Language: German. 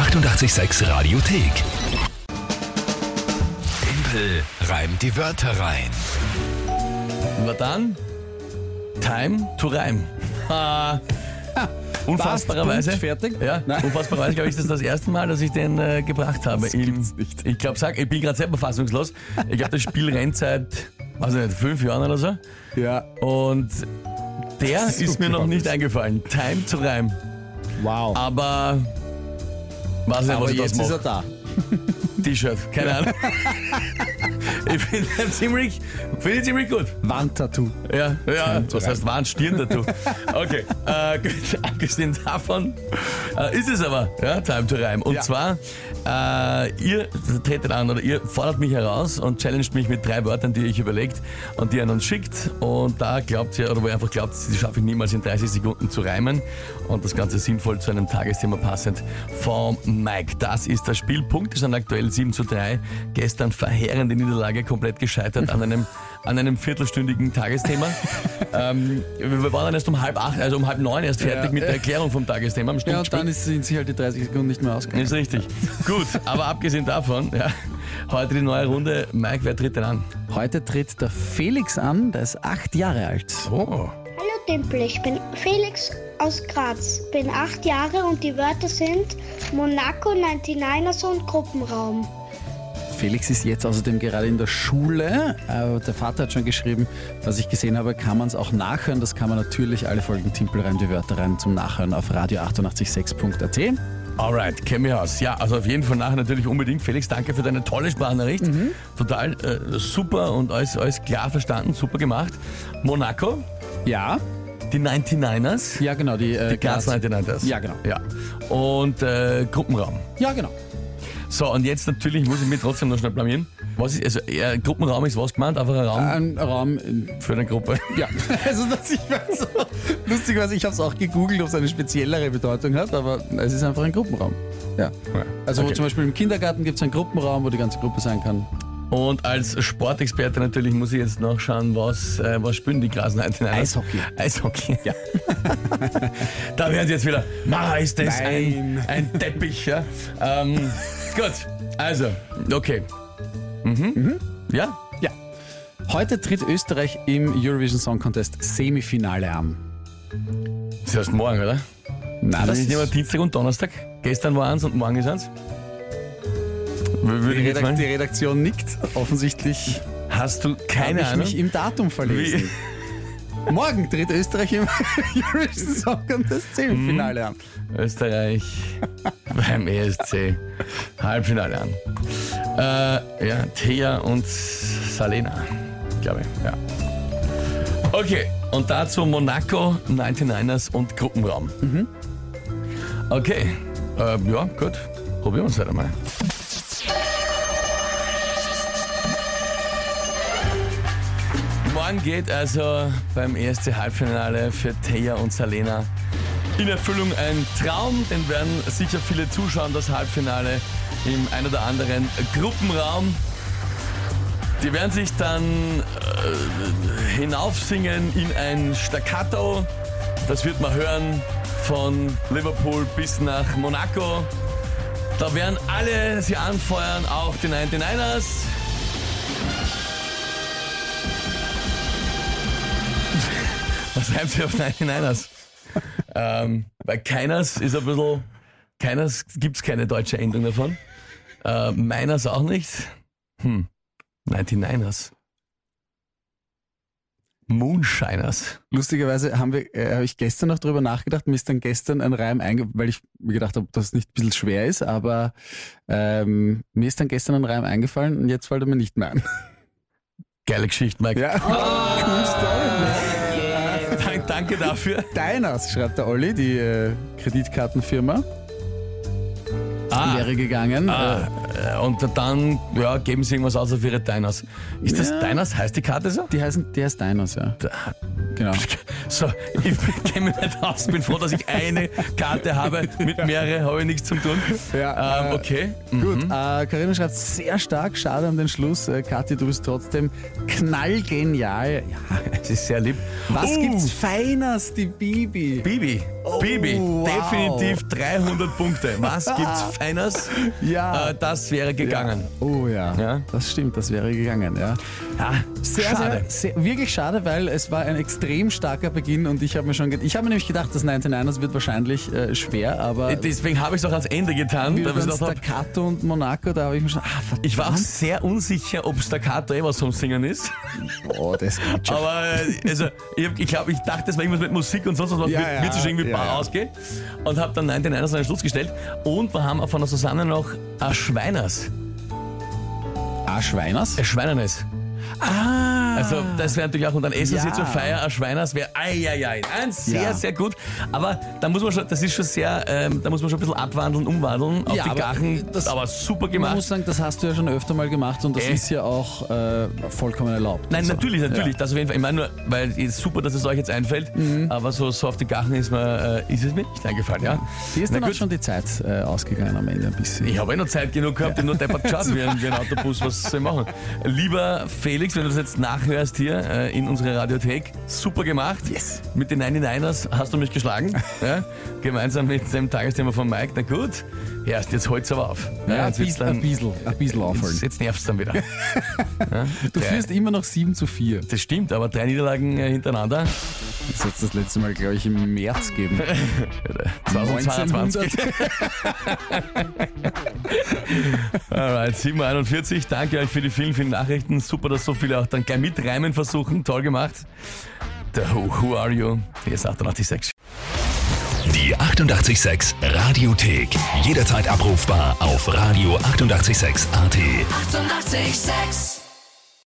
886 Radiothek. Tempel reimt die Wörter rein. Na dann, time to rhyme. Ah, unfassbarerweise. Fertig? Ja, Nein. unfassbarerweise glaube ich, das ist das erste Mal, dass ich den äh, gebracht habe. Das gibt's nicht. Ich glaube, sag, ich bin gerade selber fassungslos. Ich glaube, das Spiel rennt seit, weiß ich nicht, fünf Jahren oder so. Ja. Und der Das ist ist mir noch nicht eingefallen. Time to rhyme. Wow. Aber, weiß nicht, Aber was ich jetzt das ist er mache. da. T-Shirt, keine Ahnung. ich finde ihn ziemlich, finde ihn ziemlich gut. Wandtattoo. Ja, ja, was heißt Wahn, Stirn dazu. Okay, äh, gut, abgesehen davon äh, ist es aber, ja, Time to Rhyme. Und Ja. zwar, äh, ihr tretet an oder ihr fordert mich heraus und challenged mich mit drei Wörtern, die ihr euch überlegt und die ihr an uns schickt. Und da glaubt ihr, oder wo ihr einfach glaubt, die schaffe ich niemals in 30 Sekunden zu reimen und das Ganze sinnvoll zu einem Tagesthema passend vom Mike. Das ist das Spiel. Punkte sind aktuell 7 zu 3. Gestern verheerende Niederlage, komplett gescheitert an einem, an einem viertelstündigen Tagesthema. ähm, wir waren dann erst um halb acht, also um halb neun erst fertig Ja. mit der Erklärung vom Tagesthema. Am Ja, und dann sind sich halt die 30 Sekunden nicht mehr ausgegangen. Ist richtig. Gut, aber abgesehen davon, ja, heute die neue Runde. Mike, wer tritt denn an? Heute tritt der Felix an, der ist acht Jahre alt. Oh. Hallo Dimpel, ich bin Felix aus Graz, bin acht Jahre und die Wörter sind Monaco, 99ers und Gruppenraum. Felix ist jetzt außerdem gerade in der Schule. Äh, Der Vater hat schon geschrieben, was ich gesehen habe, kann man es auch nachhören. Das kann man natürlich alle Folgen Timpel rein, die Wörter rein zum Nachhören auf radio886.at. Alright, kenn mich aus. Ja, also auf jeden Fall nachher natürlich unbedingt. Felix, danke für deine tolle Sprachnachricht. Total äh, super und alles, alles klar verstanden, super gemacht. Monaco, Ja, die 99ers. ja genau, die, äh, Die Graz 99ers. Ja, genau. Ja. Und äh, Gruppenraum. Ja, genau. So, und jetzt natürlich muss ich mich trotzdem noch schnell blamieren. Was ist, also eher, Gruppenraum ist was gemeint? Einfach ein Raum Ein Raum, äh, für eine Gruppe. ja. Also das, ich weiß so, lustigerweise, ich habe es auch gegoogelt, ob es eine speziellere Bedeutung hat, aber es ist einfach ein Gruppenraum. Ja. Also wo Okay. zum Beispiel im Kindergarten gibt es einen Gruppenraum, wo die ganze Gruppe sein kann. Und als Sportexperte natürlich muss ich jetzt nachschauen, was, äh, was spielen die 99ers? Eishockey. Eishockey, ja. da werden sie jetzt wieder, na, ist das ein, Nein. ein Teppich, ja. Ähm, gut, also, okay. Mhm. Ja? Ja. Heute tritt Österreich im Eurovision Song Contest Semifinale an. Das ist erst morgen, oder? Na, Das ist nicht immer Dienstag und Donnerstag. Gestern war eins und morgen ist eins. Die, ich Redakt die Redaktion nickt. Offensichtlich Hast du keine ich Ahnung? mich im Datum verlesen. Morgen tritt Österreich im Eurovision Song Contest Semifinale an. Österreich beim ESC Halbfinale an. Äh, ja, Thea und Salena, glaube ich. Ja. Okay, und dazu Monaco, 99ers und Gruppenraum. Okay, äh, ja, gut. Probieren wir es halt einmal. Morgen geht also beim ESC Halbfinale für Thea und Salena in Erfüllung ein Traum, den werden sicher viele zuschauen, das Halbfinale im ein oder anderen Gruppenraum. Die werden sich dann äh, hinaufsingen in ein Staccato. Das wird man hören von Liverpool bis nach Monaco. Da werden alle sie anfeuern, auch die 99ers. Was reimt sich auf 99ers? ähm, bei Keiners ist ein bisschen, Keiners gibt's keine deutsche Endung davon. Äh, Meiners auch nicht. Hm, 99ers. Moonshiners. Lustigerweise haben wir, äh, habe ich gestern noch drüber nachgedacht, mir ist dann gestern ein Reim einge, weil ich mir gedacht habe, dass es nicht ein bisschen schwer ist, aber ähm, mir ist dann gestern ein Reim eingefallen und jetzt fällt er mir nicht mehr ein. Geile Geschichte, Mike. Ja, cool Story. Dank, danke dafür. Diners, schreibt der Olli, die äh, Kreditkartenfirma. Ah, Wäre gegangen. Äh, ah, äh, und dann ja, geben sie irgendwas aus auf ihre Diners. Ist das Ja. Diners? Heißt die Karte so? die heißen, die heißt Diners, ja. Da- Genau. So, ich kenne mich nicht aus, bin froh, dass ich eine Karte habe. Mit mehreren habe ich nichts zu tun. Ja, ähm, äh, okay. Gut, äh, Carina schreibt sehr stark, schade an den Schluss. Äh, Kathi, du bist trotzdem knallgenial. Ja, Das ist sehr lieb. was Uh, gibt's Feines, die Bibi? Bibi, Bibi, wow. definitiv 300 Punkte. Was gibt's Feines? Ja. Äh, das wäre gegangen. Oh ja. Ja. das stimmt, das wäre gegangen, ja. Ja, Sehr, schade. Sehr, sehr, wirklich schade, weil es war ein extrem starker Beginn und ich habe mir schon, ge- ich habe mir nämlich gedacht, das 99ers wird wahrscheinlich äh, schwer, aber Deswegen habe ich es auch ans Ende getan. da ich gedacht hab, Staccato und Monaco, da habe ich mir schon, ah, verdammt. ich war auch sehr unsicher, ob Staccato eh was zum Singen ist. oh, das geht schon. Aber äh, also, ich, ich glaube, ich dachte, es war irgendwas mit Musik und sonst was, was Ja, wird, ja, sich irgendwie ja, bar ja. ausgehen. Und habe dann 99 an den Schluss gestellt. Und wir haben von der Susanne noch ein Schweiners. Ah, Schweiners? Ein Schweinernes. Ah, Also das wäre natürlich auch, und dann essen Ja. sie zur Feier, ein Schweiners wäre, eieiei, ein sehr, Ja. sehr gut. Aber da muss man schon, das ist schon sehr, ähm, da muss man schon ein bisschen abwandeln, umwandeln auf Ja, die aber Gachen. das- aber super man gemacht. muss sagen, das hast du ja schon öfter mal gemacht und das Äh. ist ja auch äh, vollkommen erlaubt. Nein, Also, natürlich, natürlich, das auf jeden Fall. Ich meine nur, weil es ist super, dass es euch jetzt einfällt, Mhm. aber so, so auf die Gachen ist, mir, äh, ist es mir nicht eingefallen, ja. Wie ist Na dann auch gut. schon die Zeit äh, ausgegangen am Ende ein bisschen? Ich habe eh noch Zeit genug gehabt, ich hab nur deppert geschaut wie ein Autobus, was soll ich machen? Lieber Felix, wenn du das jetzt nachhörst hier äh, in unserer Radiothek, super gemacht. Yes. Mit den 99ers hast du mich geschlagen, ja? gemeinsam mit dem Tagesthema von Mike. Na gut, erst jetzt holt's aber auf. Ja, ein bisschen, ein bisschen, ein bisschen aufholen. jetzt, jetzt nervt's dann wieder. Ja? Du Drei. führst immer noch 7 zu 4. Das stimmt, aber drei Niederlagen äh, hintereinander. Das hat das letzte Mal, glaube ich, im März gegeben. 2022. Alright, 741. Danke euch für die vielen, vielen Nachrichten. Super, dass so viele auch dann gleich mitreimen versuchen. Toll gemacht. The Who, Who Are You? Hier ist 886. Die 88,6 Radiothek. Jederzeit abrufbar auf radio886.at. 88,6. Eighty-eight, sex.